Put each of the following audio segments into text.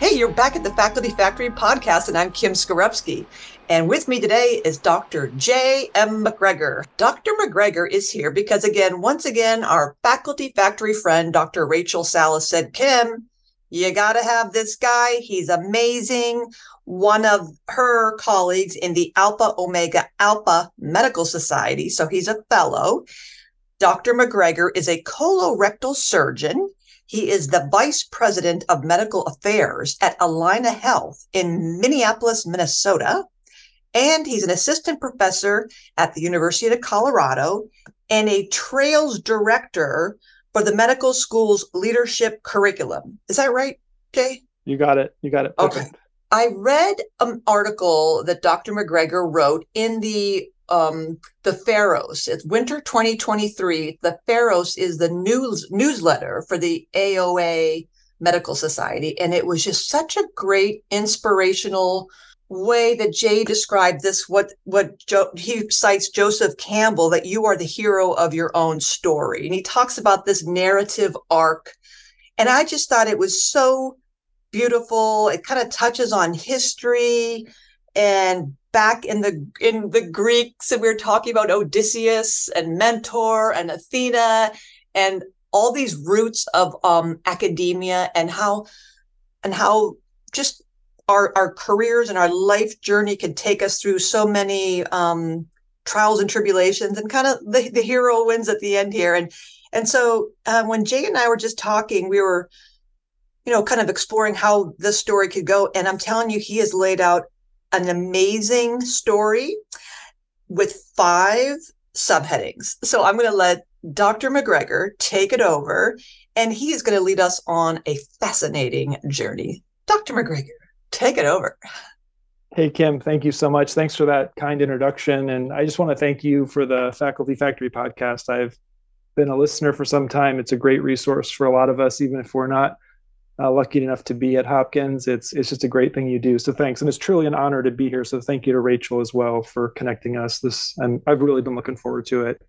Hey, you're back at the Faculty Factory podcast, and I'm Kim Skarupski. And with me today is Dr. J. M. MacGregor. Dr. MacGregor is here because, again, once again, our Faculty Factory friend, Dr. Rachel Salas, said, Kim, you got to have this guy. He's amazing. One of her colleagues in the Alpha Omega Alpha Medical Society. So he's a fellow. Dr. MacGregor is a colorectal surgeon. He is the vice president of medical affairs at Allina Health in Minneapolis, Minnesota. And he's an assistant professor at the University of Colorado and a trails director for the medical school's leadership curriculum. Is that right, Jay? You got it. You got it. Perfect. Okay. I read an article that Dr. MacGregor wrote in the um, the Pharos. It's winter 2023. The Pharos is the news newsletter for the AOA Medical Society, and it was just such a great inspirational way that Jay described this. What what jo- he cites Joseph Campbell that you are the hero of your own story, and he talks about this narrative arc, and I just thought it was so beautiful. It kind of touches on history and back in the in the Greeks, and we were talking about Odysseus and Mentor and Athena and all these roots of um, academia and how and how just our our careers and our life journey can take us through so many um, trials and tribulations and kind of the, the hero wins at the end here. And and so uh, when Jay and I were just talking, we were you know kind of exploring how this story could go. And I'm telling you he has laid out an amazing story with five subheadings. So I'm going to let Dr. MacGregor take it over, and he is going to lead us on a fascinating journey. Dr. MacGregor, take it over. Hey, Kim, thank you so much. Thanks for that kind introduction. And I just want to thank you for the Faculty Factory podcast. I've been a listener for some time. It's a great resource for a lot of us, even if we're not uh, lucky enough to be at Hopkins. It's it's just a great thing you do. So thanks, and it's truly an honor to be here. So thank you to Rachel as well for connecting us. This and I've really been looking forward to it.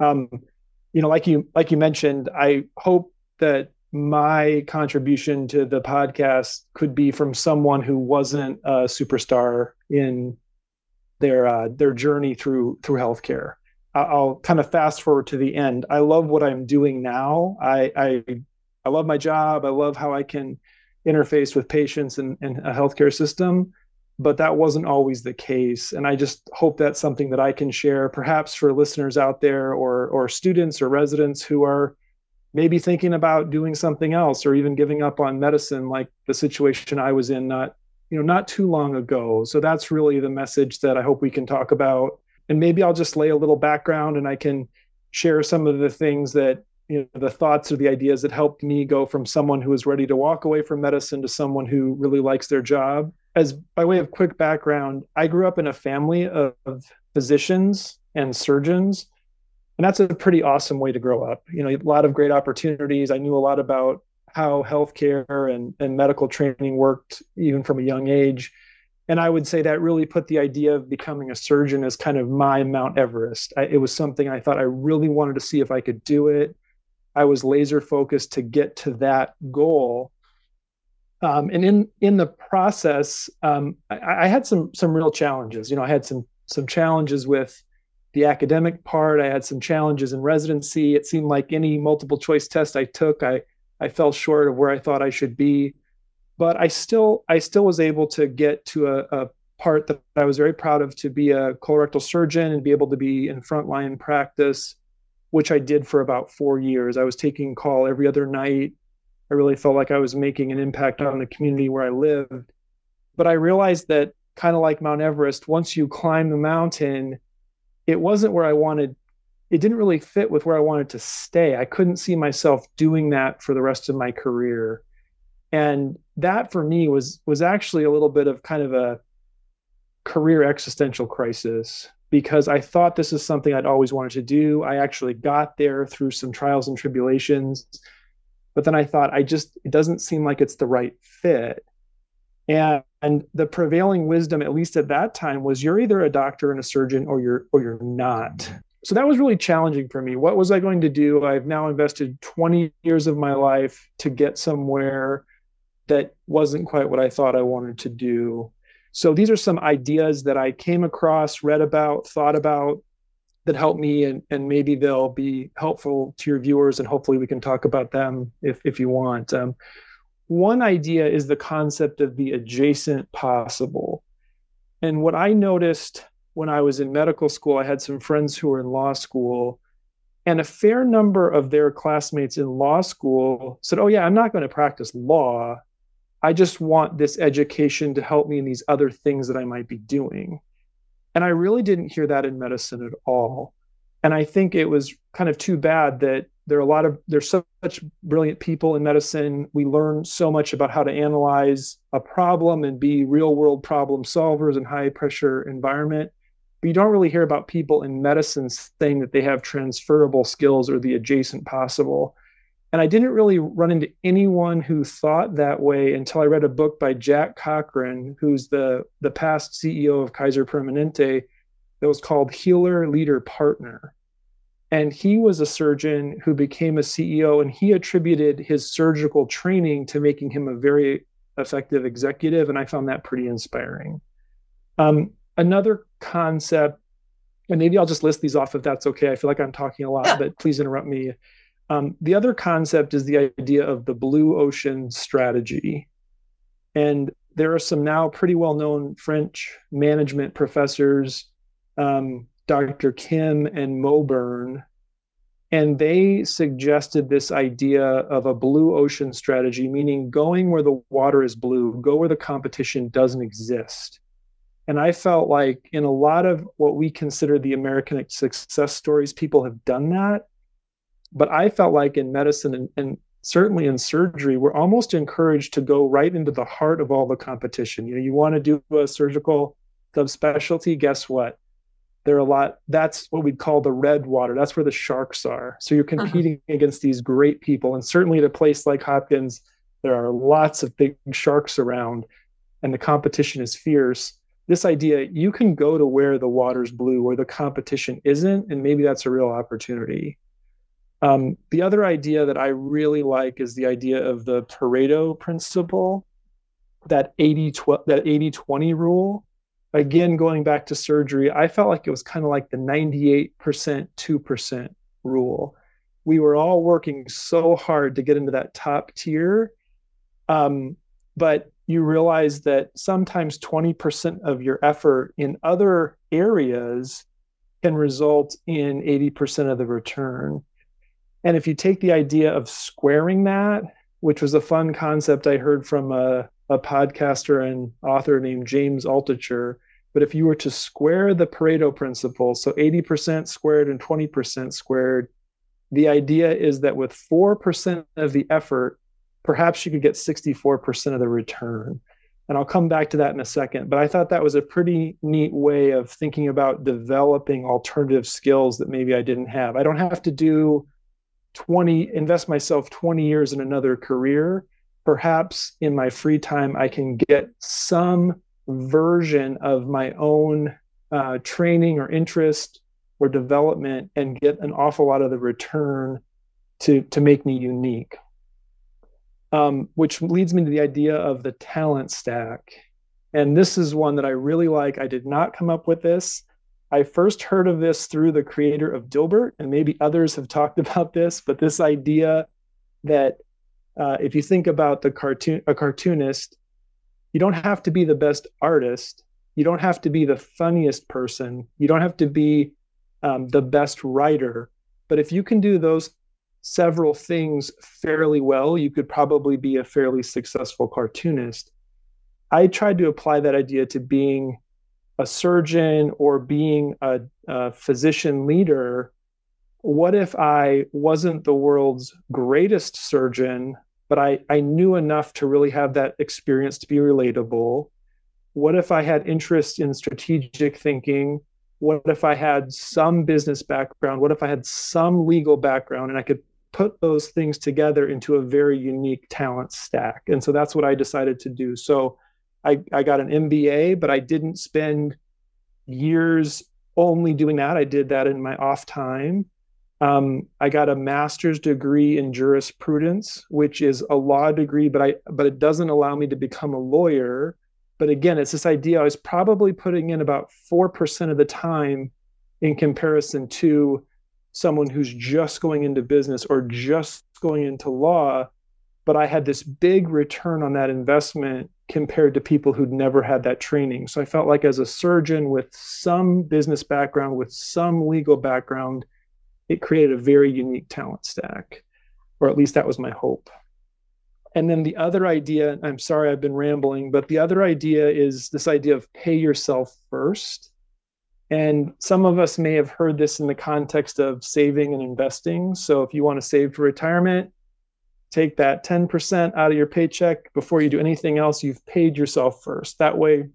Um, you know, like you like you mentioned, I hope that my contribution to the podcast could be from someone who wasn't a superstar in their uh, their journey through through healthcare. I'll kind of fast forward to the end. I love what I'm doing now. I, I I love my job. I love how I can interface with patients and, and a healthcare system. But that wasn't always the case. And I just hope that's something that I can share, perhaps for listeners out there or, or students or residents who are maybe thinking about doing something else or even giving up on medicine, like the situation I was in not, you know, not too long ago. So that's really the message that I hope we can talk about. And maybe I'll just lay a little background and I can share some of the things that you know the thoughts or the ideas that helped me go from someone who is ready to walk away from medicine to someone who really likes their job. As by way of quick background i grew up in a family of, of physicians and surgeons and that's a pretty awesome way to grow up. You know a lot of great opportunities. I knew a lot about how healthcare and, and medical training worked even from a young age. And i would say that really put the idea of becoming a surgeon as kind of my mount everest. I, it was something i thought i really wanted to see if i could do it I was laser focused to get to that goal. Um, and in in the process, um, I, I, had some some real challenges. You know, I had some some challenges with the academic part. I had some challenges in residency. It seemed like any multiple choice test I took, I I fell short of where I thought I should be. But I still I still was able to get to a, a part that I was very proud of to be a colorectal surgeon and be able to be in frontline practice which I did for about four years. I was taking call every other night. I really felt like I was making an impact on the community where I lived. But I realized that kind of like Mount Everest, once you climb the mountain, it wasn't where I wanted. It didn't really fit with where I wanted to stay. I couldn't see myself doing that for the rest of my career. And that for me was was actually a little bit of kind of a career existential crisis because I thought this is something I'd always wanted to do. I actually got there through some trials and tribulations. But then I thought, I just, it doesn't seem like it's the right fit. And, and the prevailing wisdom, at least at that time, was you're either a doctor and a surgeon or you're or you're not. So that was really challenging for me. What was I going to do? I've now invested 20 years of my life to get somewhere that wasn't quite what I thought I wanted to do. So these are some ideas that I came across, read about, thought about that helped me and, and maybe they'll be helpful to your viewers and hopefully we can talk about them if, if you want. Um, one idea is the concept of the adjacent possible. And what I noticed when I was in medical school, I had some friends who were in law school, and a fair number of their classmates in law school said, Oh, yeah, I'm not going to practice law. I just want this education to help me in these other things that I might be doing. And I really didn't hear that in medicine at all. And I think it was kind of too bad that there are a lot of there's so much brilliant people in medicine. We learn so much about how to analyze a problem and be real world problem solvers in high pressure environment. But you don't really hear about people in medicine saying that they have transferable skills or the adjacent possible. And I didn't really run into anyone who thought that way until I read a book by Jack Cochran, who's the, the past CEO of Kaiser Permanente, that was called Healer Leader Partner. And he was a surgeon who became a CEO, and he attributed his surgical training to making him a very effective executive. And I found that pretty inspiring. Um, another concept, and maybe I'll just list these off if that's okay. I feel like I'm talking a lot, but please interrupt me um, the other concept is the idea of the blue ocean strategy. And there are some now pretty well known French management professors, um, Dr. Kim and Mauborgne, and they suggested this idea of a blue ocean strategy, meaning going where the water is blue, go where the competition doesn't exist. And I felt like in a lot of what we consider the American success stories, people have done that but I felt like in medicine and, and certainly in surgery, we're almost encouraged to go right into the heart of all the competition. You know, you want to do a surgical subspecialty, guess what? There are a lot, that's what we'd call the red water. That's where the sharks are. So you're uh-huh. competing uh-huh. against these great people. And certainly at a place like Hopkins, there are lots of big sharks around and the competition is fierce. This idea, you can go to where the water's blue, where the competition isn't, and maybe that's a real opportunity. Um, the other idea that I really like is the idea of the Pareto principle, that 80 12, that 80 20 rule. Again, going back to surgery, I felt like it was kind of like the 98% 2% rule. We were all working so hard to get into that top tier. Um, but you realize that sometimes 20% of your effort in other areas can result in 80% of the return. And if you take the idea of squaring that, which was a fun concept I heard from a, a podcaster and author named James Altucher, but if you were to square the Pareto principle, so 80% squared and 20% squared, the idea is that with 4% of the effort, perhaps you could get 64% of the return. And I'll come back to that in a second. But I thought that was a pretty neat way of thinking about developing alternative skills that maybe I didn't have. I don't have to do 20 invest myself 20 years in another career perhaps in my free time i can get some version of my own uh, training or interest or development and get an awful lot of the return to to make me unique. Um, which leads me to the idea of the talent stack. And this is one that i really like. I did not come up with this I first heard of this through the creator of Dilbert, and maybe others have talked about this, but this idea that uh, if you think about the cartoon, a cartoonist, you don't have to be the best artist, you don't have to be the funniest person, you don't have to be um, the best writer, but if you can do those several things fairly well, you could probably be a fairly successful cartoonist. I tried to apply that idea to being a surgeon or being a, a physician leader, what if I wasn't the world's greatest surgeon, but I, I knew enough to really have that experience to be relatable? What if I had interest in strategic thinking? What if I had some business background? What if I had some legal background and I could put those things together into a very unique talent stack? And so that's what I decided to do. So I, I got an MBA, but I didn't spend years only doing that. I did that in my off time. Um, I got a master's degree in jurisprudence, which is a law degree, but I but it doesn't allow me to become a lawyer. But again, it's this idea I was probably putting in about four percent of the time in comparison to someone who's just going into business or just going into law. But I had this big return on that investment compared to people who'd never had that training. So I felt like as a surgeon with some business background, with some legal background, it created a very unique talent stack, or at least that was my hope. And then the other idea, I'm sorry I've been rambling, but the other idea is this idea of pay yourself first. And some of us may have heard this in the context of saving and investing. So if you want to save for retirement, take that 10% out of your paycheck before you do anything else. You've paid yourself first. That way,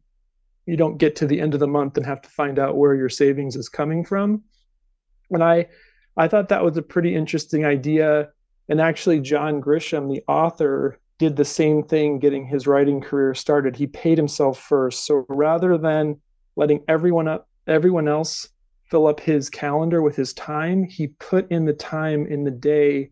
you don't get to the end of the month and have to find out where your savings is coming from. And I I thought that was a pretty interesting idea. And actually, John Grisham, the author, did the same thing getting his writing career started. He paid himself first. So rather than letting everyone up, everyone else fill up his calendar with his time, he put in the time in the day.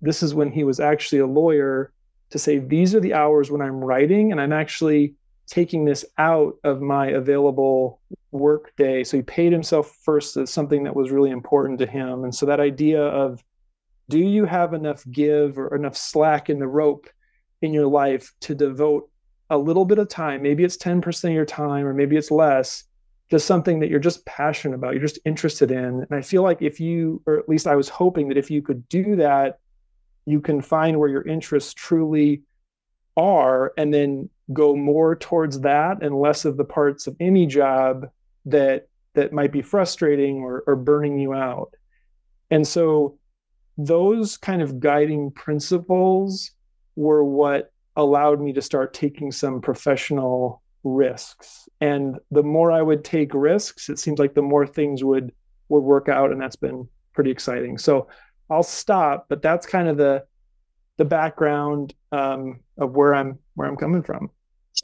This is when he was actually a lawyer to say, these are the hours when I'm writing, and I'm actually taking this out of my available work day. So he paid himself first as something that was really important to him. And so that idea of do you have enough give or enough slack in the rope in your life to devote a little bit of time, maybe it's 10% of your time or maybe it's less, to something that you're just passionate about, you're just interested in. And I feel like if you, or at least I was hoping that if you could do that, you can find where your interests truly are and then go more towards that and less of the parts of any job that that might be frustrating or, or burning you out. And so those kind of guiding principles were what allowed me to start taking some professional risks. And the more i would take risks it seems like the more things would would work out and that's been pretty exciting. So i'll stop but that's kind of the the background um, of where i'm where i'm coming from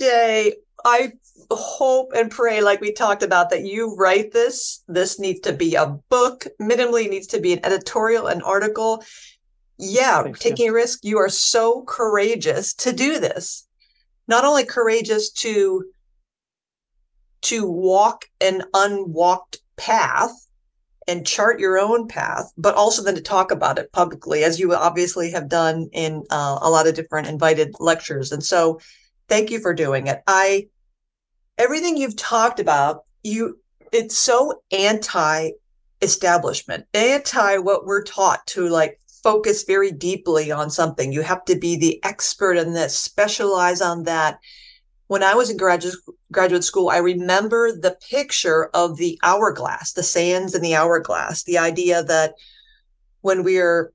Jay, I hope and pray, like we talked about, that you write this. This needs to be a book, minimally needs to be an editorial, an article. Yeah, Thanks, taking a risk. You are so courageous to do this. Not only courageous to to walk an unwalked path and chart your own path, but also then to talk about it publicly, as you obviously have done in uh, a lot of different invited lectures. And so, Thank you for doing it. I everything you've talked about, you it's so anti establishment, anti what we're taught to like focus very deeply on something. You have to be the expert in this, specialize on that. When I was in graduate graduate school, I remember the picture of the hourglass, the sands in the hourglass, the idea that when we're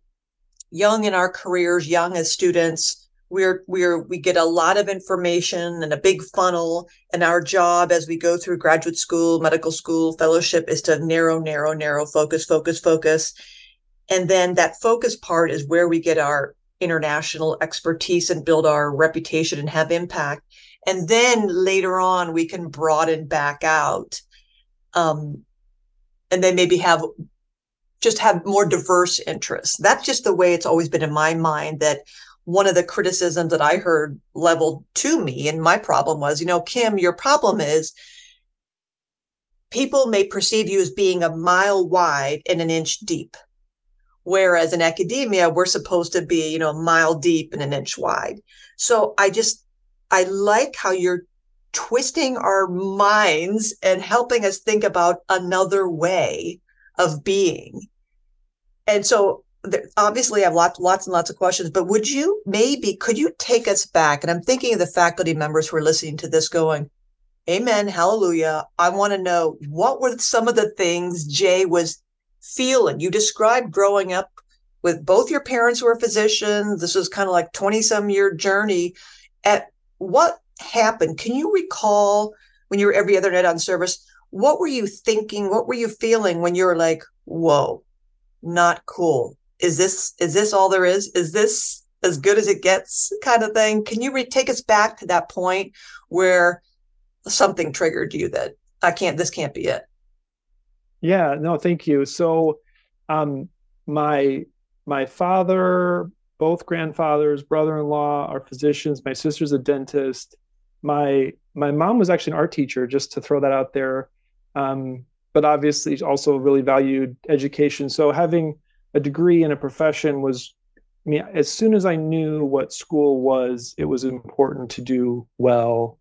young in our careers, young as students, we're we're we get a lot of information and a big funnel and our job as we go through graduate school medical school fellowship is to narrow narrow narrow focus focus focus. And then that focus part is where we get our international expertise and build our reputation and have impact and then later on we can broaden back out um, and then maybe have just have more diverse interests that's just the way it's always been in my mind that one of the criticisms that I heard leveled to me, and my problem was, you know, Kim, your problem is people may perceive you as being a mile wide and an inch deep. Whereas in academia, we're supposed to be, you know, a mile deep and an inch wide. So I just, I like how you're twisting our minds and helping us think about another way of being. And so obviously I have lots, lots and lots of questions, but would you maybe, could you take us back? And I'm thinking of the faculty members who are listening to this going, Amen, hallelujah. I want to know what were some of the things Jay was feeling? You described growing up with both your parents who were physicians. This was kind of like 20 some year journey. At what happened? Can you recall when you were every other night on service? What were you thinking? What were you feeling when you were like, whoa, not cool? is this is this all there is is this as good as it gets kind of thing can you re- take us back to that point where something triggered you that i can't this can't be it yeah no thank you so um my my father, both grandfathers, brother-in-law are physicians. My sister's a dentist. My my mom was actually an art teacher, just to throw that out there. Um, but obviously, also really valued education. So having a degree in a profession was I mean, as soon as I knew what school was, it was important to do well.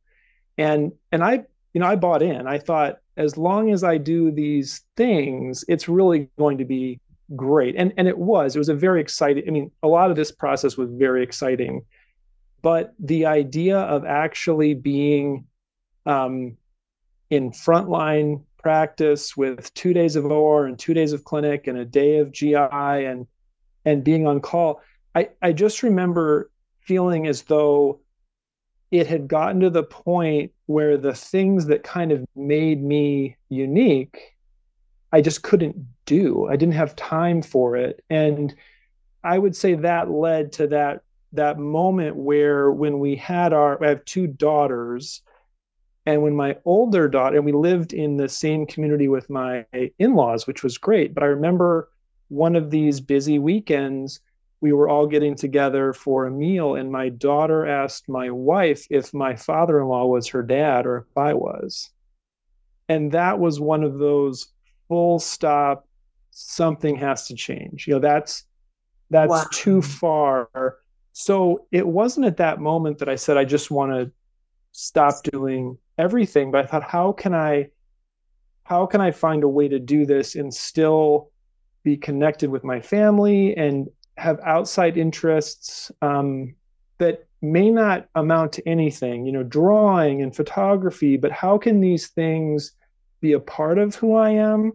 And and I, you know, I bought in. I thought as long as I do these things, it's really going to be great. And and it was. It was a very exciting. I mean, a lot of this process was very exciting. But the idea of actually being um, in frontline practice with two days of OR and two days of clinic and a day of GI and and being on call, I, I just remember feeling as though it had gotten to the point where the things that kind of made me unique, I just couldn't do. I didn't have time for it. And I would say that led to that that moment where when we had our I have two daughters and when my older daughter and we lived in the same community with my in-laws which was great but I remember one of these busy weekends we were all getting together for a meal and my daughter asked my wife if my father-in-law was her dad or if I was. And that was one of those full stop something has to change. You know, that's that's wow. too far. So it wasn't at that moment that I said I just want to stop doing everything, but I thought how can I how can I find a way to do this and still be connected with my family and have outside interests um, that may not amount to anything, you know, drawing and photography, but how can these things be a part of who I am,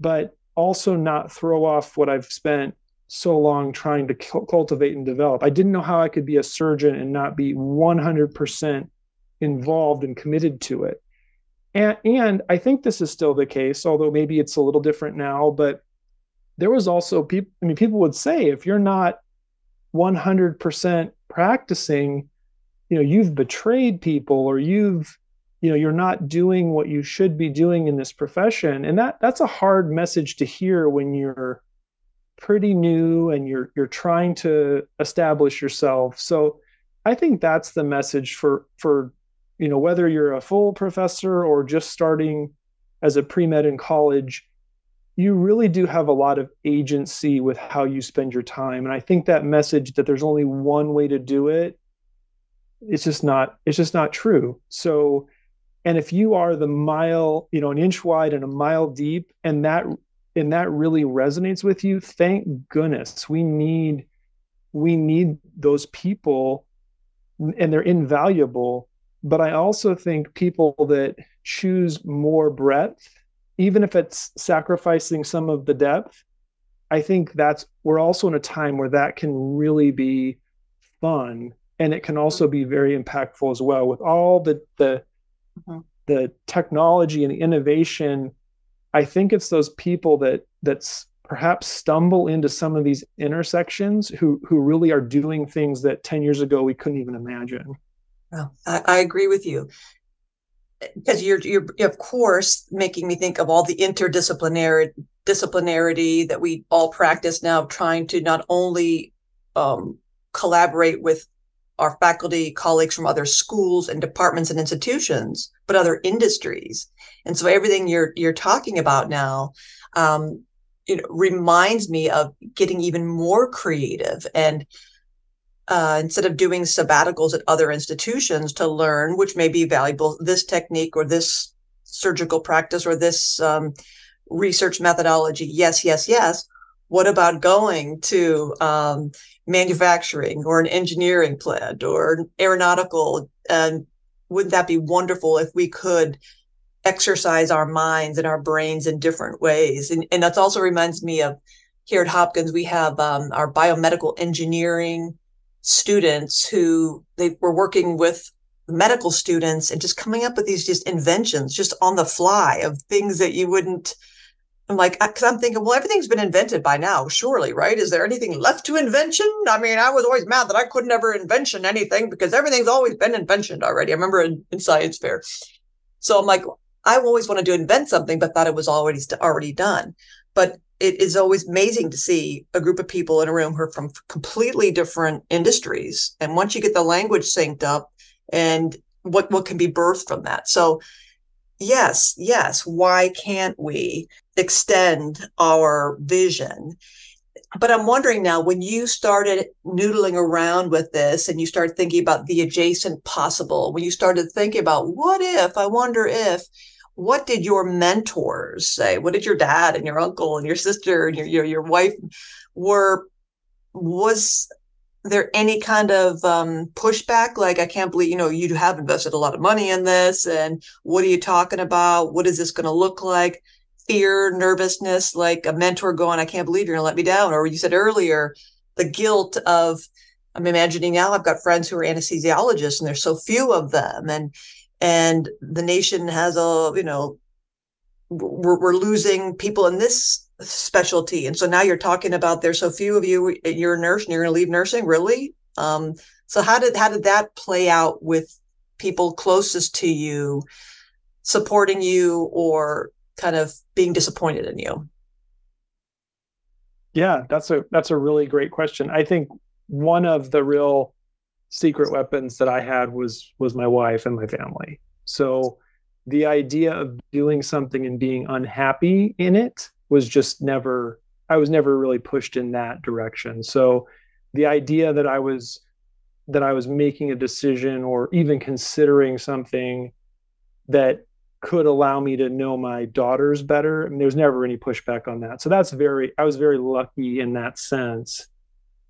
but also not throw off what I've spent so long trying to cultivate and develop? I didn't know how I could be a surgeon and not be 100% involved and committed to it. And, and I think this is still the case, although maybe it's a little different now, but there was also people i mean people would say if you're not 100% practicing you know you've betrayed people or you've you know you're not doing what you should be doing in this profession. And that that's a hard message to hear when you're pretty new and you're you're trying to establish yourself. So i think that's the message for for you know whether you're a full professor or just starting as a pre-med in college you really do have a lot of agency with how you spend your time. And i think that message that there's only one way to do it it's just not it's just not true. So and if you are the mile you know an inch wide and a mile deep and that and that really resonates with you thank goodness. We need we need those people and they're invaluable. But i also think people that choose more breadth even if it's sacrificing some of the depth, I think that's we're also in a time where that can really be fun and it can also be very impactful as well with all the the mm-hmm. the technology and the innovation i think it's those people that that's perhaps stumble into some of these intersections who who really are doing things that 10 years ago we couldn't even imagine well I, I agree with you because you're you're of course making me think of all the interdisciplinary disciplinarity that we all practice now trying to not only um, collaborate with our faculty colleagues from other schools and departments and institutions but other industries and so everything you're you're talking about now um, you know reminds me of getting even more creative and uh, instead of doing sabbaticals at other institutions to learn, which may be valuable, this technique or this surgical practice or this um, research methodology. Yes, yes, yes. What about going to um, manufacturing or an engineering plant or aeronautical? And wouldn't that be wonderful if we could exercise our minds and our brains in different ways? And, and that also reminds me of here at Hopkins, we have um, our biomedical engineering students who they were working with medical students and just coming up with these just inventions just on the fly of things that you wouldn't I'm like, uh, because I'm thinking, well, everything's been invented by now, surely, right? Is there anything left to invention? I mean, I was always mad that I could never invention anything because everything's always been invented already. I remember in, in science fair. So I'm like, I always wanted to invent something, but thought it was already already done. But it is always amazing to see a group of people in a room who are from completely different industries. And once you get the language synced up and what, what can be birthed from that. So yes, yes, why can't we extend our vision? But I'm wondering now when you started noodling around with this and you started thinking about the adjacent possible, when you started thinking about what if, I wonder if, what did your mentors say? What did your dad and your uncle and your sister and your your, your wife were was there any kind of um, pushback? Like i can't believe you know you have invested a lot of money in this and what are you talking about? What is this going to look like? Fear nervousness like a mentor going i can't believe you're going to let me down or you said earlier the guilt of i'm imagining now i've got friends who are anesthesiologists and there's so few of them and and the nation has a you know we're, we're losing people in this specialty. And so now you're talking about there's so few of you you're a nurse and you're going to leave nursing? Really? Um, so how did how did that play out with people closest to you supporting you or kind of being disappointed in you? Yeah that's a that's a really great question. I think one of the real secret weapons that I had was was my wife and my family. So the idea of doing something and being unhappy in it was just never I was never really pushed in that direction. So the idea that I was that I was making a decision or even considering something that could allow me to know my daughters better. I there's never any pushback on that. So that's very, I was very lucky in that sense.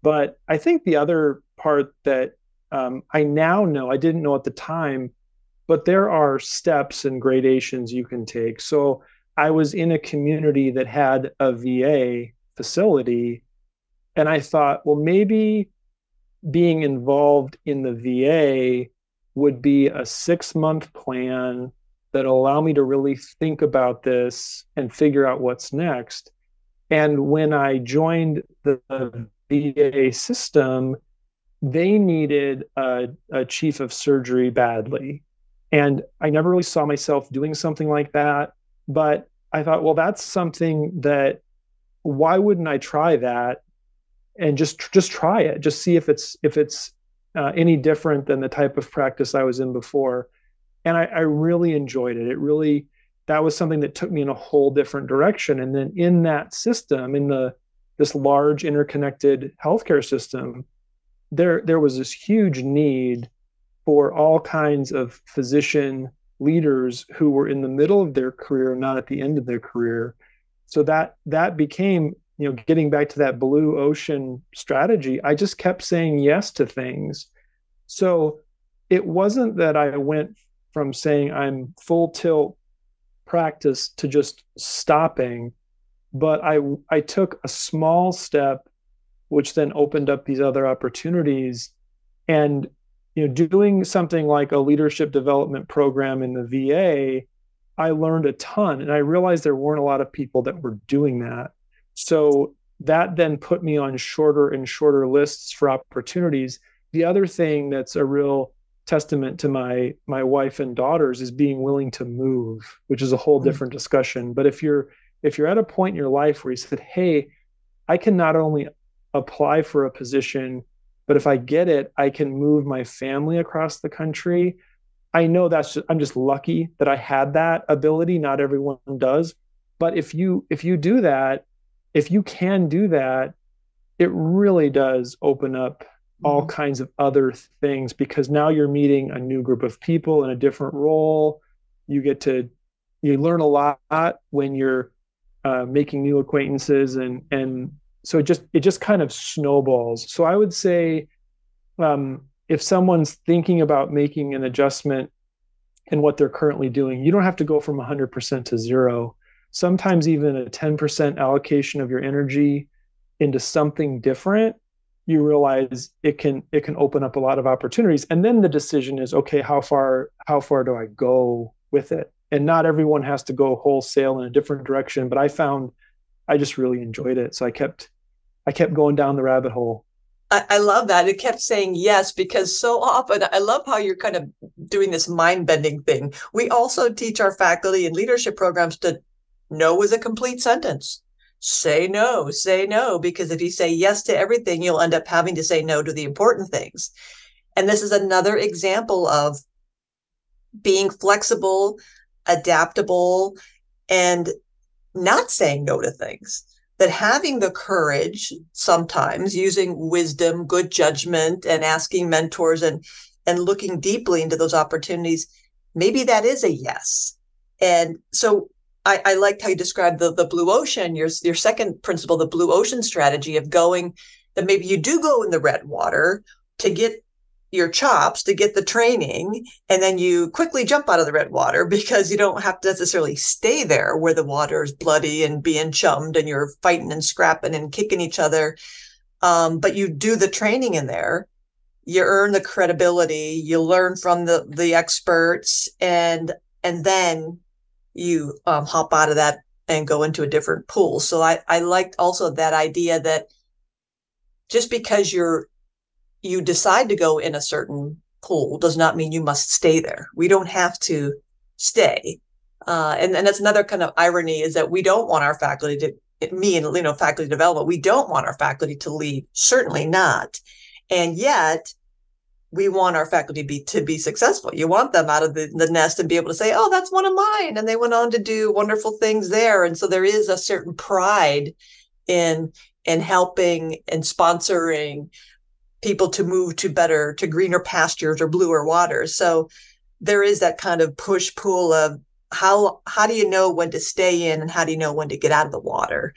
But I think the other part that um, I now know, I didn't know at the time, but there are steps and gradations you can take. So I was in a community that had a VA facility, and I thought, well, maybe being involved in the VA would be a six month plan that allow me to really think about this and figure out what's next. And when I joined the VA system, they needed a, a chief of surgery badly. And I never really saw myself doing something like that. But I thought, well, that's something that why wouldn't I try that and just just try it, just see if it's if it's uh, any different than the type of practice I was in before. And I, I really enjoyed it. It really that was something that took me in a whole different direction. And then in that system, in the this large interconnected healthcare system, there there was this huge need for all kinds of physician leaders who were in the middle of their career not at the end of their career so that that became you know getting back to that blue ocean strategy i just kept saying yes to things so it wasn't that i went from saying i'm full tilt practice to just stopping but i i took a small step which then opened up these other opportunities. And you know, doing something like a leadership development program in the VA, I learned a ton, and I realized there weren't a lot of people that were doing that. So that then put me on shorter and shorter lists for opportunities. The other thing that's a real testament to my my wife and daughters is being willing to move, which is a whole mm. different discussion. But if you're if you're at a point in your life where you said, "Hey, I can not only apply for a position, but if I get it, I can move my family across the country. I know that's just, I'm just lucky that I had that ability. Not everyone does, but if you if you do that, if you can do that, it really does open up all mm-hmm. kinds of other things because now you're meeting a new group of people in a different role. You get to you learn a lot when you're uh, making new acquaintances and and so it just it just kind of snowballs. So i would say um, if someone's thinking about making an adjustment in what they're currently doing you don't have to go from 100% to zero. Sometimes even a 10% allocation of your energy into something different you realize it can it can open up a lot of opportunities. And then the decision is okay how far how far do i go with it? And not everyone has to go wholesale in a different direction but i found i just really enjoyed it so i kept I kept going down the rabbit hole. I, I love that. It kept saying yes because so often I love how you're kind of doing this mind bending thing. We also teach our faculty in leadership programs to no is a complete sentence. say no, say no, because if you say yes to everything, you'll end up having to say no to the important things. And this is another example of being flexible, adaptable, and not saying no to things. That having the courage, sometimes using wisdom, good judgment, and asking mentors and and looking deeply into those opportunities, maybe that is a yes. And so I, I liked how you described the, the blue ocean, your, your second principle, the blue ocean strategy of going that maybe you do go in the red water to get your chops to get the training and then you quickly jump out of the red water because you don't have to necessarily stay there where the water is bloody and being chummed and you're fighting and scrapping and kicking each other um, but you do the training in there you earn the credibility you learn from the the experts and and then you um, hop out of that and go into a different pool. So I, I liked also that idea that just because you're you decide to go in a certain pool does not mean you must stay there. We don't have to stay. Uh, and, and that's another kind of irony is that we don't want our faculty to me and you know faculty development we don't want our faculty to leave certainly not and yet we want our faculty be to be successful. You want them out of the, the nest and be able to say, "Oh, that's one of mine," and they went on to do wonderful things there. And so there is a certain pride in in helping and sponsoring people to move to better, to greener pastures or bluer waters. So there is that kind of push pull of how how do you know when to stay in and how do you know when to get out of the water?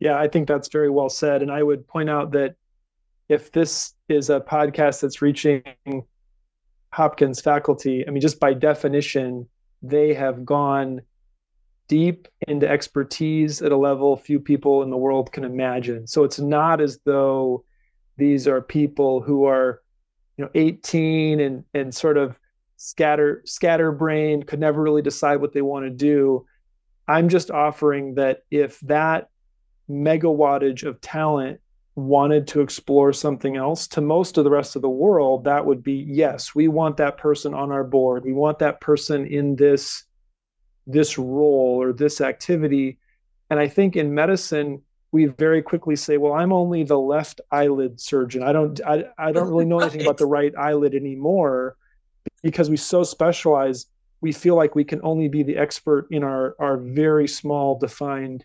Yeah, I think that's very well said. And I would point out that if this is a podcast that's reaching Hopkins faculty, I mean, just by definition, they have gone deep into expertise at a level few people in the world can imagine. So it's not as though these are people who are, you know, 18 and and sort of scatter scatterbrained, could never really decide what they want to do. I'm just offering that if that megawattage of talent wanted to explore something else to most of the rest of the world that would be yes we want that person on our board we want that person in this this role or this activity. And i think in medicine we very quickly say well i'm only the left eyelid surgeon. I don't i, I don't really know anything about the right eyelid anymore because we so specialize we feel like we can only be the expert in our our very small defined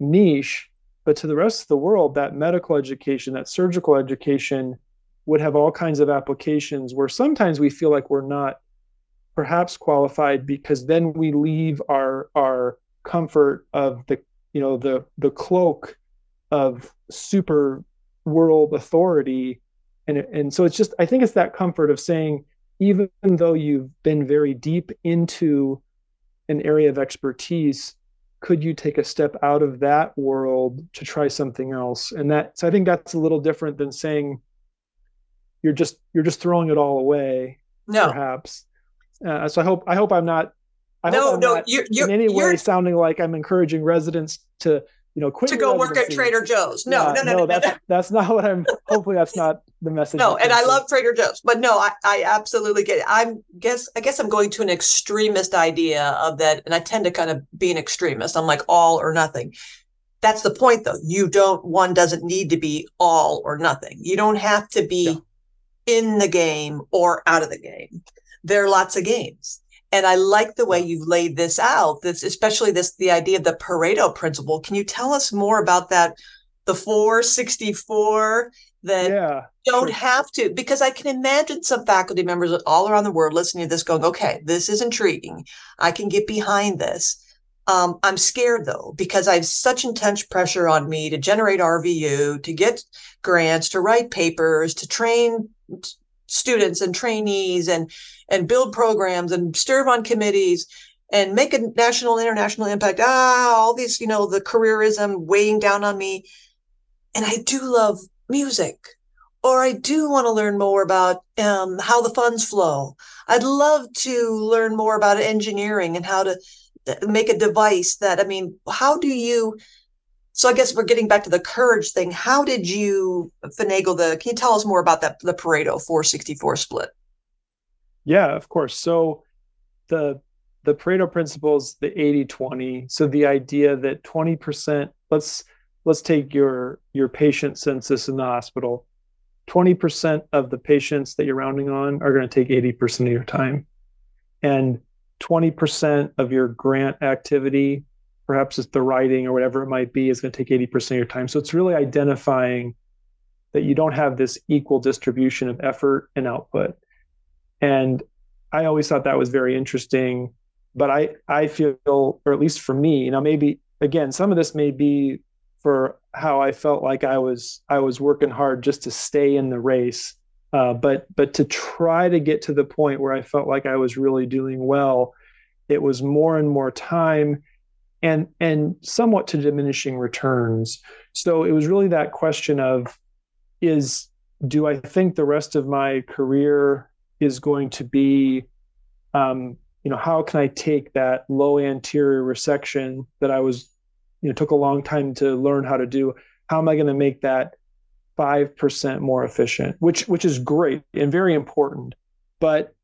niche. But to the rest of the world, that medical education, that surgical education would have all kinds of applications where sometimes we feel like we're not perhaps qualified because then we leave our our comfort of the you know the the cloak of super world authority. And and so it's just i think it's that comfort of saying even though you've been very deep into an area of expertise could you take a step out of that world to try something else? And that so i think that's a little different than saying you're just you're just throwing it all away no. perhaps uh, so i hope i hope i'm not I no, no, you're, you're, in any way you're, sounding like I'm encouraging residents to you know, quit to go work at Trader Joe's. No, yeah, no, no, no, no, that's no. that's not what I'm. Hopefully, that's not the message. No, and I love Trader Joe's, but no, I, I absolutely get it. I'm guess I guess I'm going to an extremist idea of that, and I tend to kind of be an extremist. I'm like all or nothing. That's the point, though. You don't. One doesn't need to be all or nothing. You don't have to be yeah. in the game or out of the game. There are lots of games and I like the way you've laid this out. This, especially this, the idea of the Pareto principle. Can you tell us more about that? The 464 that yeah, don't sure. have to, because I can imagine some faculty members all around the world listening to this going, okay, this is intriguing. I can get behind this. Um, I'm scared though, because I have such intense pressure on me to generate RVU, to get grants, to write papers, to train students and trainees and and build programs and serve on committees and make a national international impact. Ah all these you know the careerism weighing down on me. And i do love music. Or i do want to learn more about um, how the funds flow. I'd love to learn more about engineering and how to uh, make a device that i mean how do you so I guess we're getting back to the courage thing. How did you finagle the? Can you tell us more about that the Pareto 464 split? Yeah, of course. So the the Pareto principle is the 80-20. So the idea that 20%, let's let's take your your patient census in the hospital. 20% of the patients that you're rounding on are going to take 80% of your time. And 20% of your grant activity, perhaps it's the writing or whatever it might be, is going to take 80% of your time. So it's really identifying that you don't have this equal distribution of effort and output. And I always thought that was very interesting. But I, I feel, or at least for me, you know, maybe again, some of this may be for how I felt like I was I was working hard just to stay in the race. Uh, but but to try to get to the point where I felt like I was really doing well, it was more and more time and and somewhat to diminishing returns. So it was really that question of is do I think the rest of my career is going to be, um, you know, how can I take that low anterior resection that I was, you know, took a long time to learn how to do? How am I going to make that five percent more efficient? Which which is great and very important, but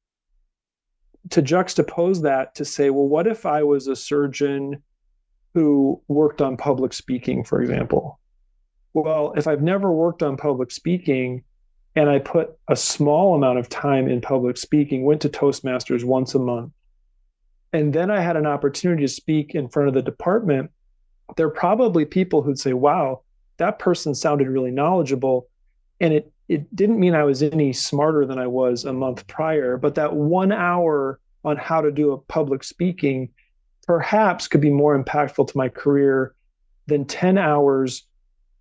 to juxtapose that to say, well, what if I was a surgeon who worked on public speaking, for example? Well, if I've never worked on public speaking and I put a small amount of time in public speaking, went to Toastmasters once a month, and then I had an opportunity to speak in front of the department, there are probably people who'd say, wow, that person sounded really knowledgeable. And it it didn't mean I was any smarter than I was a month prior, but that one hour on how to do a public speaking perhaps could be more impactful to my career than 10 hours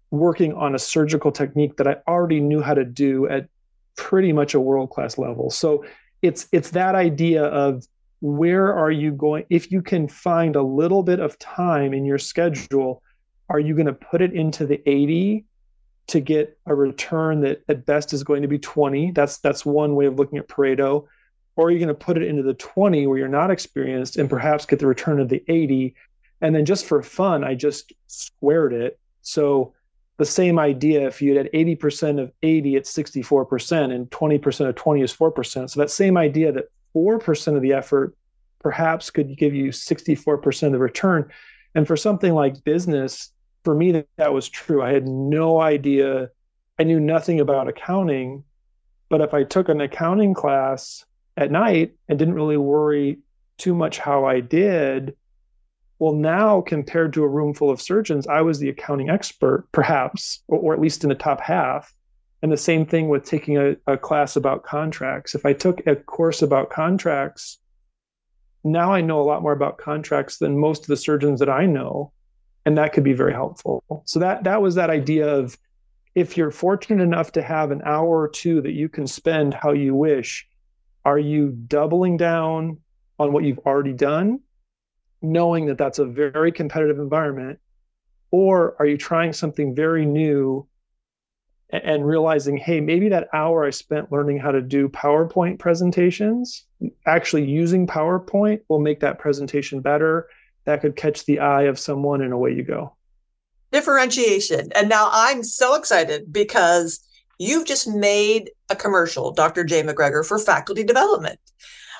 working on a surgical technique that I already knew how to do at pretty much a world class level. So it's it's that idea of where are you going if you can find a little bit of time in your schedule are you going to put it into the 80 to get a return that at best is going to be 20 that's that's one way of looking at pareto or are you going to put it into the 20 where you're not experienced and perhaps get the return of the 80 and then just for fun i just squared it. So the same idea if you had 80% of 80 it's 64% and 20% of 20 is 4% so that same idea that 4% of the effort perhaps could give you 64% of the return. And for something like business for me that, that was true. I had no idea. I knew nothing about accounting but if i took an accounting class at night and didn't really worry too much how i did well, now compared to a room full of surgeons, I was the accounting expert, perhaps, or, or at least in the top half. And the same thing with taking a, a class about contracts. If I took a course about contracts, now I know a lot more about contracts than most of the surgeons that I know. And that could be very helpful. So that that was that idea of if you're fortunate enough to have an hour or two that you can spend how you wish, are you doubling down on what you've already done knowing that that's a very competitive environment? Or are you trying something very new and realizing, hey, maybe that hour I spent learning how to do PowerPoint presentations, actually using PowerPoint will make that presentation better. That could catch the eye of someone, and away you go. Differentiation. And now I'm so excited because you've just made a commercial, Dr. Jay MacGregor, for faculty development.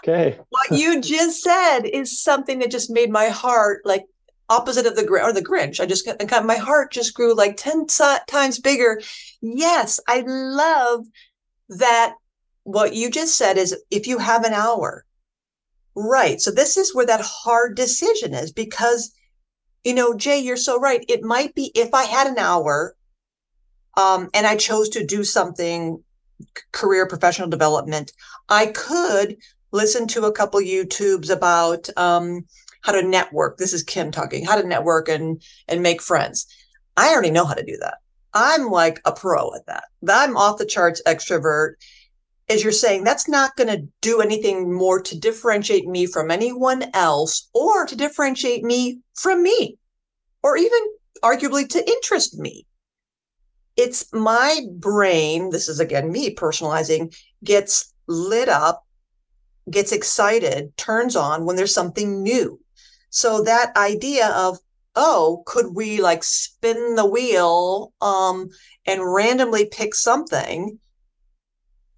Okay. what you just said is something that just made my heart like opposite of the or the Grinch. I just got my heart just grew like 10 times bigger. Yes, I love that what you just said is if you have an hour. Right. So this is where that hard decision is because you know, Jay, you're so right. It might be if I had an hour um, and I chose to do something career professional development, I could listen to a couple YouTubes about um, how to network. This is Kim talking, how to network and and make friends. I already know how to do that. I'm like a pro at that. I'm off the charts extrovert. As you're saying, that's not going to do anything more to differentiate me from anyone else or to differentiate me from me or even arguably to interest me. It's my brain, this is again me personalizing, gets lit up gets excited, turns on when there's something new. So that idea of, oh, could we like spin the wheel um, and randomly pick something?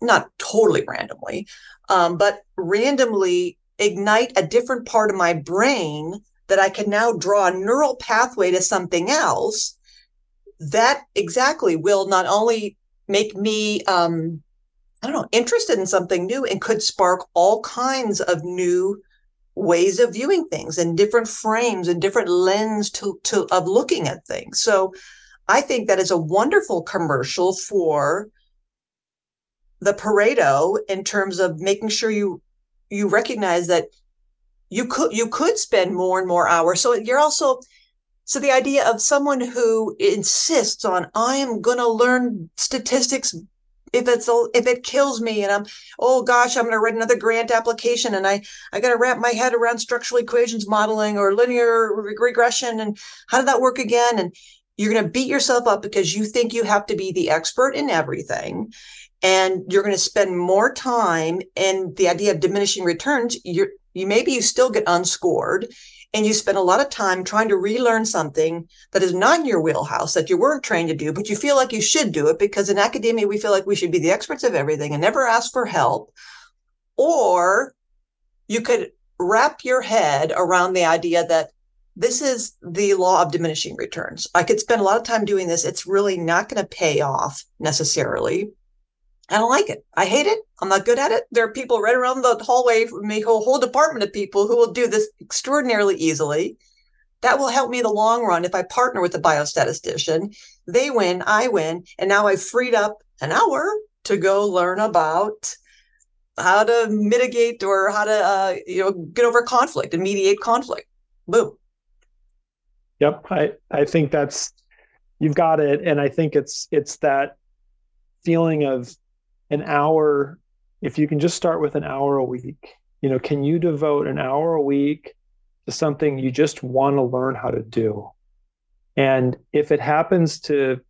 Not totally randomly, um, but randomly ignite a different part of my brain that I can now draw a neural pathway to something else, that exactly will not only make me, um, I don't know, interested in something new and could spark all kinds of new ways of viewing things and different frames and different lens to, to of looking at things. So I think that is a wonderful commercial for the Pareto in terms of making sure you you recognize that you could you could spend more and more hours. So you're also so the idea of someone who insists on I am going to learn statistics if it's if it kills me and I'm oh gosh I'm going to write another grant application and I I got to wrap my head around structural equations modeling or linear regression and how did that work again? And you're going to beat yourself up because you think you have to be the expert in everything and you're going to spend more time in the idea of diminishing returns. You're you maybe you still get unscored and you spend a lot of time trying to relearn something that is not in your wheelhouse that you weren't trained to do but you feel like you should do it because in academia we feel like we should be the experts of everything and never ask for help or you could wrap your head around the idea that this is the law of diminishing returns. I could spend a lot of time doing this. It's really not going to pay off necessarily. I don't like it. I hate it. I'm not good at it. There are people right around the hallway me, a whole department of people who will do this extraordinarily easily. That will help me in the long run if I partner with a biostatistician. They win, I win, and now I've freed up an hour to go learn about how to mitigate or how to uh, you know get over conflict and mediate conflict. Boom. Yep, I I think that's you've got it, and I think it's it's that feeling of an hour. If you can just start with an hour a week, you know, can you devote an hour a week to something you just want to learn how to do? And if it happens to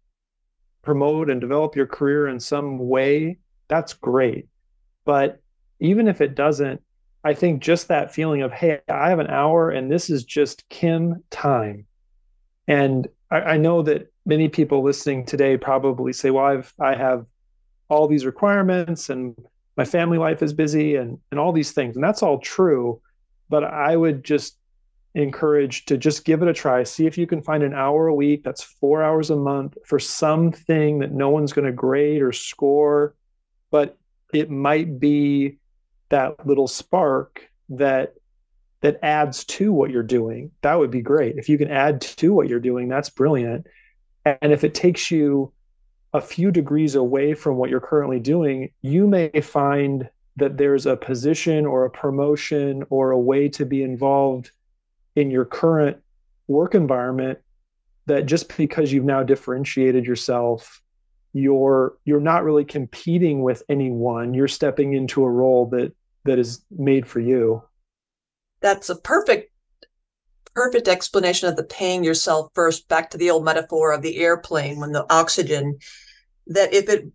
promote and develop your career in some way, that's great. But even if it doesn't, I think just that feeling of, hey, I have an hour and this is just Kim time. And I, I know that many people listening today probably say, well, I've I have all these requirements and my family life is busy and and all these things. And that's all true. But I would just encourage to just give it a try. See if you can find an hour a week, that's four hours a month for something that no one's going to grade or score, but it might be that little spark that that adds to what you're doing, that would be great. If you can add to what you're doing, that's brilliant. And if it takes you a few degrees away from what you're currently doing, you may find that there's a position or a promotion or a way to be involved in your current work environment that just because you've now differentiated yourself you're you're not really competing with anyone. You're stepping into a role that that is made for you. That's a perfect perfect explanation of the paying yourself first back to the old metaphor of the airplane when the oxygen that if it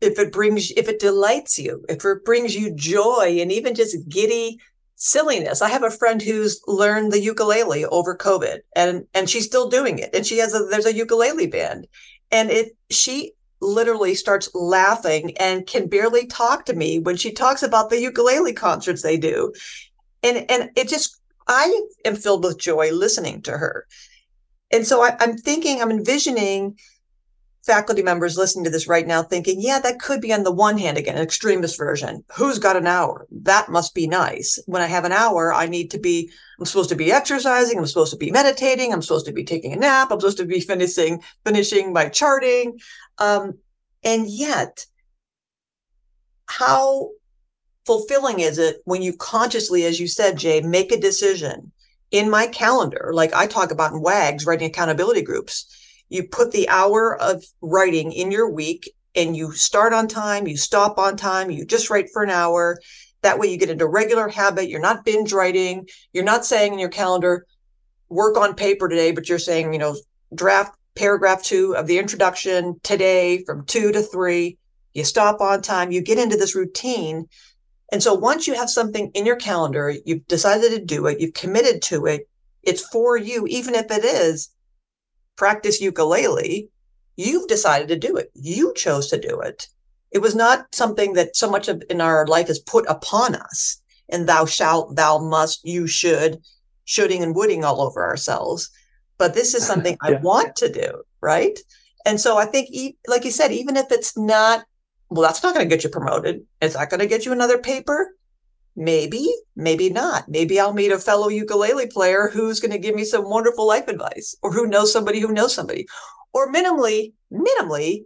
if it brings if it delights you if it brings you joy and even just giddy silliness. I have a friend who's learned the ukulele over covid and and she's still doing it. And she has a there's a ukulele band and it she literally starts laughing and can barely talk to me when she talks about the ukulele concerts they do. And and it just I am filled with joy listening to her. And so I, I'm thinking, I'm envisioning faculty members listening to this right now thinking, yeah, that could be on the one hand, again, an extremist version. Who's got an hour? That must be nice. When I have an hour, I need to be, I'm supposed to be exercising. I'm supposed to be meditating. I'm supposed to be taking a nap. I'm supposed to be finishing, finishing my charting. Um, and yet, how fulfilling is it when you consciously, as you said, Jay, make a decision in my calendar, like I talk about in WAGs, writing accountability groups. You put the hour of writing in your week and you start on time, you stop on time, you just write for an hour. That way you get into regular habit. You're not binge writing. You're not saying in your calendar, work on paper today, but you're saying, you know, draft paragraph two of the introduction today from two to three. You stop on time, you get into this routine and so once you have something in your calendar, you've decided to do it, you've committed to it, it's for you, even if it is practice ukulele, you've decided to do it. You chose to do it. It was not something that so much of in our life is put upon us. and thou shalt, thou must, you should, shoulding and wooding all over ourselves. But this is something yeah. I want to do, right? And so I think, like you said, even if it's not, well, that's not going to get you promoted. Is that going to get you another paper? Maybe, maybe not. Maybe I'll meet a fellow ukulele player who's going to give me some wonderful life advice or who knows somebody who knows somebody. Or minimally, minimally,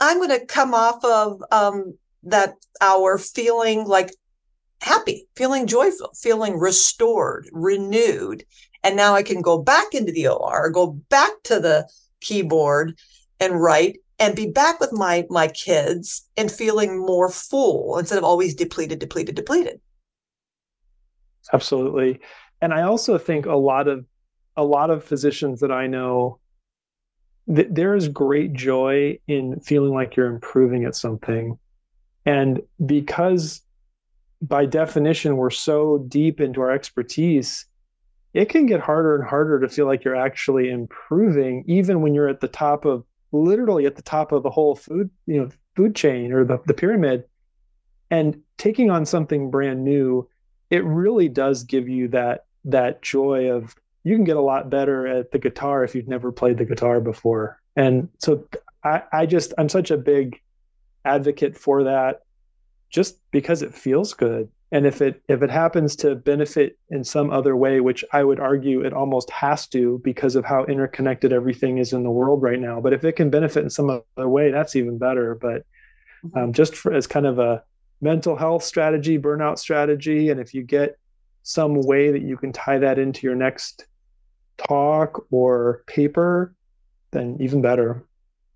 I'm going to come off of um, that hour feeling like happy, feeling joyful, feeling restored, renewed. And now I can go back into the OR, go back to the keyboard and write and be back with my my kids and feeling more full instead of always depleted, depleted, depleted. Absolutely. And I also think a lot of a lot of physicians that I know th- there is great joy in feeling like you're improving at something. And because by definition, we're so deep into our expertise, it can get harder and harder to feel like you're actually improving, even when you're at the top of literally at the top of the whole food, you know, food chain or the, the pyramid. And taking on something brand new, it really does give you that that joy of you can get a lot better at the guitar if you've never played the guitar before. And so I, I just I'm such a big advocate for that just because it feels good and if it if it happens to benefit in some other way which i would argue it almost has to because of how interconnected everything is in the world right now. But if it can benefit in some other way that's even better. But mm-hmm. um, just for, as kind of a mental health strategy burnout strategy and if you get some way that you can tie that into your next talk or paper then even better.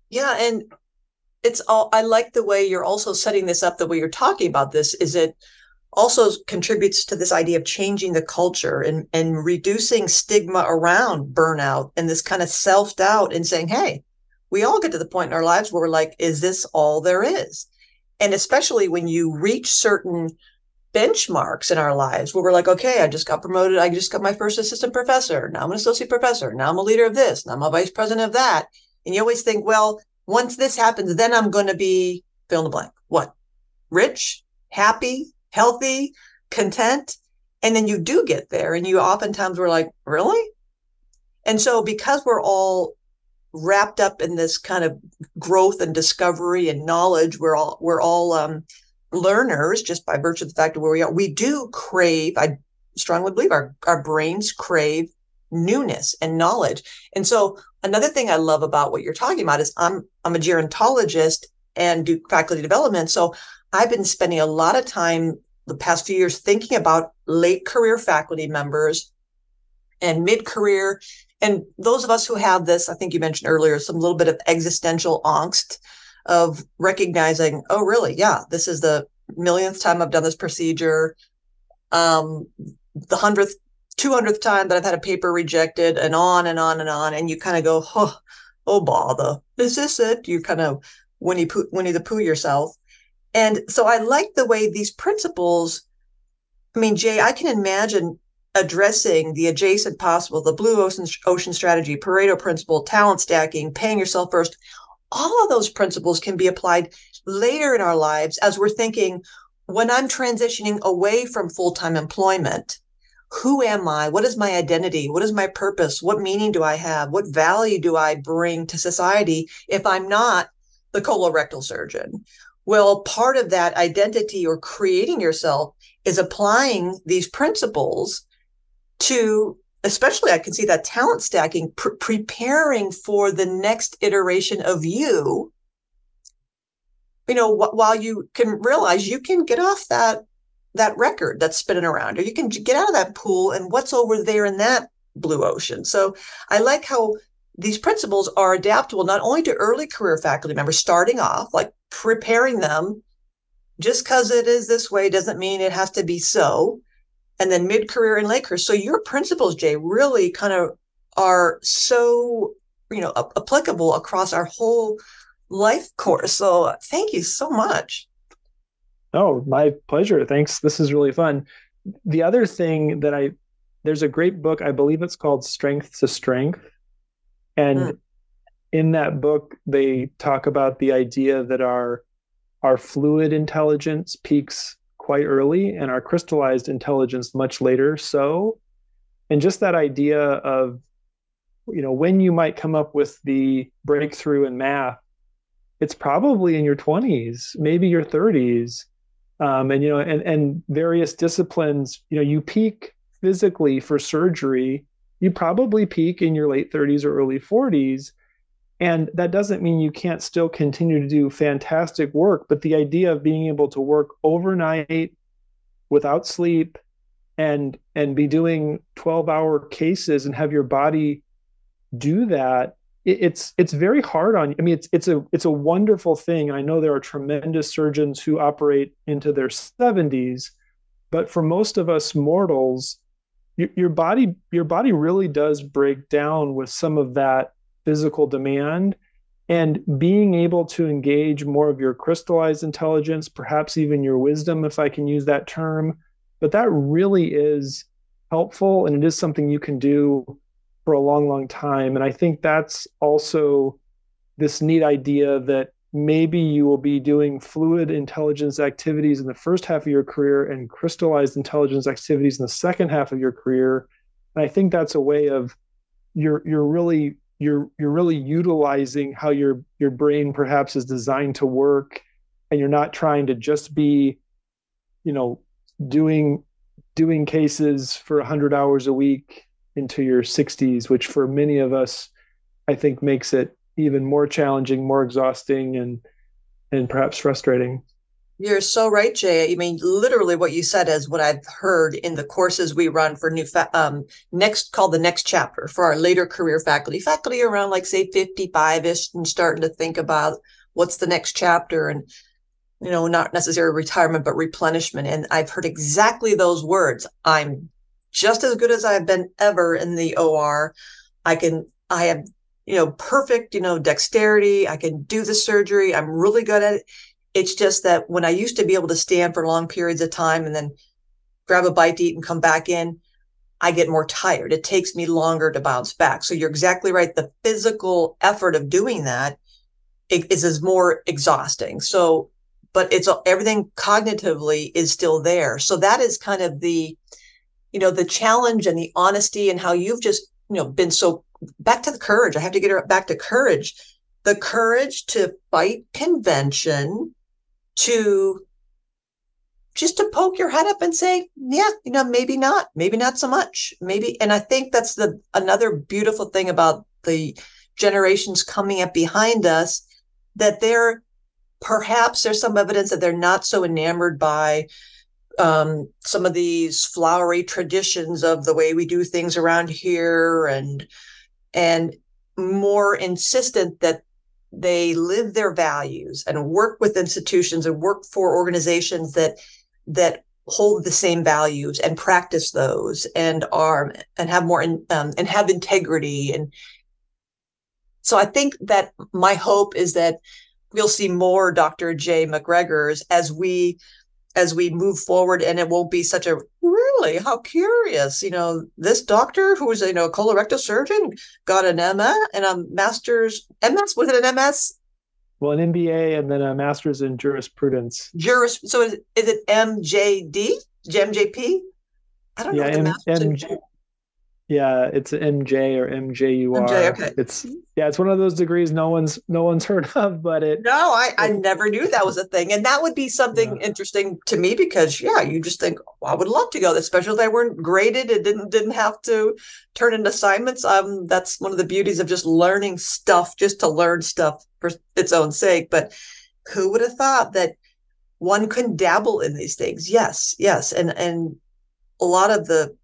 Yeah and it's all i like the way you're also setting this up the way you're talking about this is it also contributes to this idea of changing the culture and, and reducing stigma around burnout and this kind of self-doubt and saying hey we all get to the point in our lives where we're like is this all there is? And especially when you reach certain benchmarks in our lives where we're like okay i just got promoted. I just got my first assistant professor. Now i'm an associate professor. Now i'm a leader of this. Now i'm a vice president of that. And you always think well once this happens, then I'm going to be fill in the blank. What? Rich, happy, healthy, content. And then you do get there. And you oftentimes were like, really? And so because we're all wrapped up in this kind of growth and discovery and knowledge, we're all we're all um, learners just by virtue of the fact of where we are. We do crave, I strongly believe our, our brains crave newness and knowledge. And so another thing I love about what you're talking about is I'm I'm a gerontologist and do faculty development. So I've been spending a lot of time the past few years thinking about late career faculty members and mid-career and those of us who have this, I think you mentioned earlier, some little bit of existential angst of recognizing, oh, really? Yeah, this is the millionth time I've done this procedure. Um, the hundredth 200th time that I've had a paper rejected and on and on and on. And you kind of go, oh, oh, bother. Is this it? You kind of Winnie, Pooh, Winnie the Pooh yourself. And so I like the way these principles, I mean, Jay, I can imagine addressing the adjacent possible, the blue ocean, ocean strategy, Pareto principle, talent stacking, paying yourself first. All of those principles can be applied later in our lives as we're thinking, when I'm transitioning away from full time employment, who am I? What is my identity? What is my purpose? What meaning do I have? What value do I bring to society if I'm not the colorectal surgeon? Well, part of that identity or creating yourself is applying these principles to, especially I can see that talent stacking, pr- preparing for the next iteration of you. You know, wh- while you can realize you can get off that that record that's spinning around, or you can get out of that pool and what's over there in that blue ocean. So I like how these principles are adaptable not only to early career faculty members starting off, like preparing them. Just because it is this way doesn't mean it has to be so. And then mid career and late career. So your principles, Jay, really kind of are so you know applicable across our whole life course. So thank you so much. Oh, my pleasure. Thanks. This is really fun. The other thing that I there's a great book, I believe it's called Strength to Strength. And mm. In that book, they talk about the idea that our our fluid intelligence peaks quite early and our crystallized intelligence much later. So, and just that idea of, you know, when you might come up with the breakthrough in math, it's probably in your 20s, maybe your 30s. Um, and, you know, and, and various disciplines, you know, you peak physically for surgery, you probably peak in your late 30s or early 40s and that doesn't mean you can't still continue to do fantastic work, but the idea of being able to work overnight without sleep and and be doing 12 hour cases and have your body do that it, it's it's very hard on you i mean it's it's a it's a wonderful thing. I know there are tremendous surgeons who operate into their 70s but for most of us mortals your, your body your body really does break down with some of that physical demand and being able to engage more of your crystallized intelligence, perhaps even your wisdom, if I can use that term. But that really is helpful and it is something you can do for a long, long time. And I think that's also this neat idea that maybe you will be doing fluid intelligence activities in the first half of your career and crystallized intelligence activities in the second half of your career. And I think that's a way of you're you're really you're you're really utilizing how your your brain perhaps is designed to work and you're not trying to just be you know doing doing cases for 100 hours a week into your 60s which for many of us i think makes it even more challenging more exhausting and and perhaps frustrating you're so right, Jay. I mean, literally, what you said is what I've heard in the courses we run for new fa- um, next called the next chapter for our later career faculty, faculty around like say 55 ish and starting to think about what's the next chapter and you know not necessarily retirement but replenishment. And I've heard exactly those words. I'm just as good as I've been ever in the OR. I can. I have you know perfect you know dexterity. I can do the surgery. I'm really good at it it's just that when I used to be able to stand for long periods of time and then grab a bite to eat and come back in, I get more tired. It takes me longer to bounce back. So you're exactly right. The physical effort of doing that is, is more exhausting. So, but it's everything cognitively is still there. So that is kind of the, you know, the challenge and the honesty and how you've just, you know, been so back to the courage. I have to get her back to courage. The courage to fight convention to just to poke your head up and say, yeah, you know, maybe not, maybe not so much, maybe. And I think that's the another beautiful thing about the generations coming up behind us that they're perhaps there's some evidence that they're not so enamored by um, some of these flowery traditions of the way we do things around here and and more insistent that they live their values and work with institutions and work for organizations that that hold the same values and practice those and are and have more in, um, and have integrity and so i think that my hope is that we'll see more dr jay MacGregors as we as we move forward and it won't be such a really? How curious. You know this doctor who was a you know a colorectal surgeon got an MA and a master's MS was it an MS well an MBA and then a master's in jurisprudence. Juris so is, is it MJD MJP I don't yeah, know M- MJ, yeah, it's MJ or MJUR. MJ, okay. It's yeah, it's one of those degrees no one's no one's heard of, but it No, I, I never knew that was a thing. And that would be something yeah. interesting to me because yeah, you just think well, I would love to go, especially if they weren't graded and didn't didn't have to turn in assignments. Um that's one of the beauties of just learning stuff just to learn stuff for its own sake. But who would have thought that one can dabble in these things? Yes, yes. And and a lot of the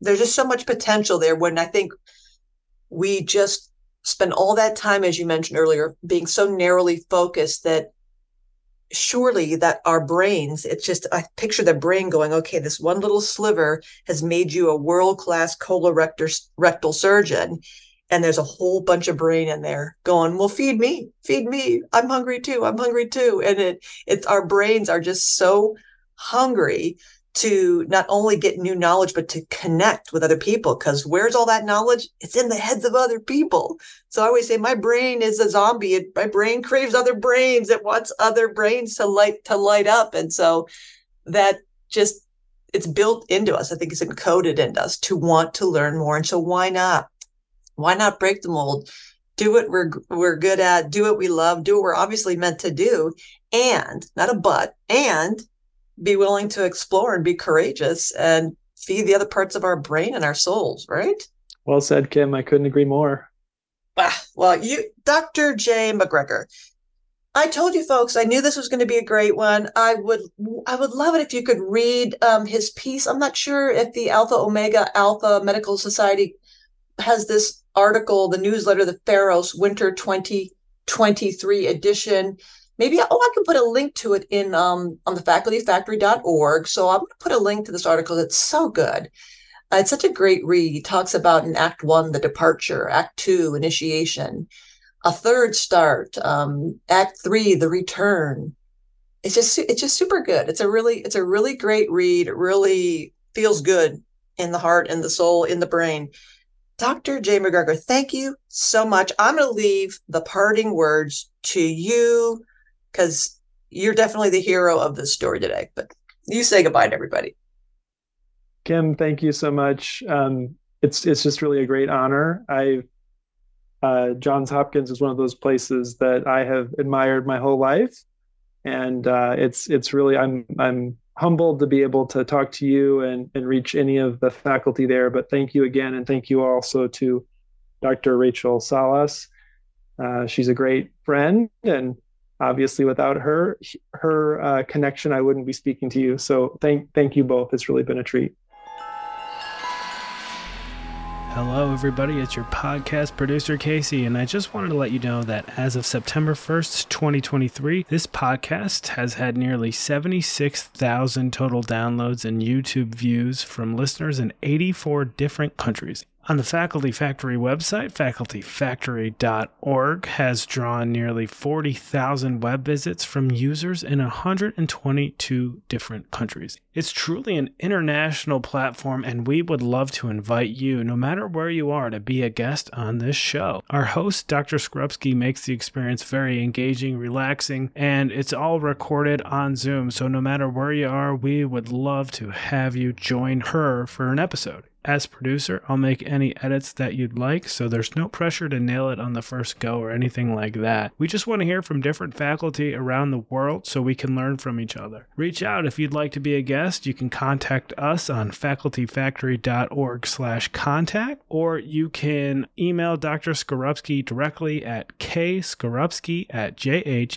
there's just so much potential there when I think we just spend all that time, as you mentioned earlier, being so narrowly focused that surely that our brains, it's just, I picture the brain going, okay, this one little sliver has made you a world-class colorectal surgeon. And there's a whole bunch of brain in there going, well, feed me, feed me. I'm hungry too. I'm hungry too. And it, it's our brains are just so hungry to not only get new knowledge, but to connect with other people. Because where's all that knowledge? It's in the heads of other people. So I always say my brain is a zombie. My brain craves other brains. It wants other brains to light to light up. And so that just it's built into us. I think it's encoded in us to want to learn more. And so why not? Why not break the mold? Do what we're we're good at, do what we love, do what we're obviously meant to do, and not a but, and be willing to explore and be courageous and feed the other parts of our brain and our souls, right? Well said, Kim. I couldn't agree more. Ah, well, you, Dr. J. MacGregor, I told you folks, I knew this was going to be a great one. I would, I would love it if you could read um, his piece. I'm not sure if the Alpha Omega Alpha Medical Society has this article, the newsletter, the Pharos Winter 2023 edition. Maybe oh, I can put a link to it in um, on the facultyfactory.org. So I'm going to put a link to this article. It's so good. Uh, it's such a great read. He talks about in Act One the departure, Act Two initiation, a third start, um, Act Three the return. It's just it's just super good. It's a really it's a really great read. It really feels good in the heart, and the soul, in the brain. Dr. Jay MacGregor, thank you so much. I'm going to leave the parting words to you because you're definitely the hero of this story today. But you say goodbye to everybody. Kim, thank you so much. Um, it's it's just really a great honor. I uh, Johns Hopkins is one of those places that I have admired my whole life, and uh, it's it's really I'm I'm humbled to be able to talk to you and, and reach any of the faculty there. But thank you again. And thank you also to Dr. Rachel Salas. Uh, she's a great friend. And obviously without her, her uh, connection, I wouldn't be speaking to you. So thank, thank you both. It's really been a treat. Hello, everybody. It's your podcast producer, Casey, and I just wanted to let you know that as of September 1st, 2023, this podcast has had nearly 76,000 total downloads and YouTube views from listeners in 84 different countries. On the Faculty Factory website, facultyfactory.org has drawn nearly 40,000 web visits from users in 122 different countries. It's truly an international platform, and we would love to invite you, no matter where you are, to be a guest on this show. Our host, Dr. Skorupski, makes the experience very engaging, relaxing, and it's all recorded on Zoom. So no matter where you are, we would love to have you join her for an episode. As producer, I'll make any edits that you'd like, so there's no pressure to nail it on the first go or anything like that. We just want to hear from different faculty around the world so we can learn from each other. Reach out if you'd like to be a guest. You can contact us on facultyfactory.org slash contact, or you can email Dr. Skorupski directly at kskorupski at jhmi.edu.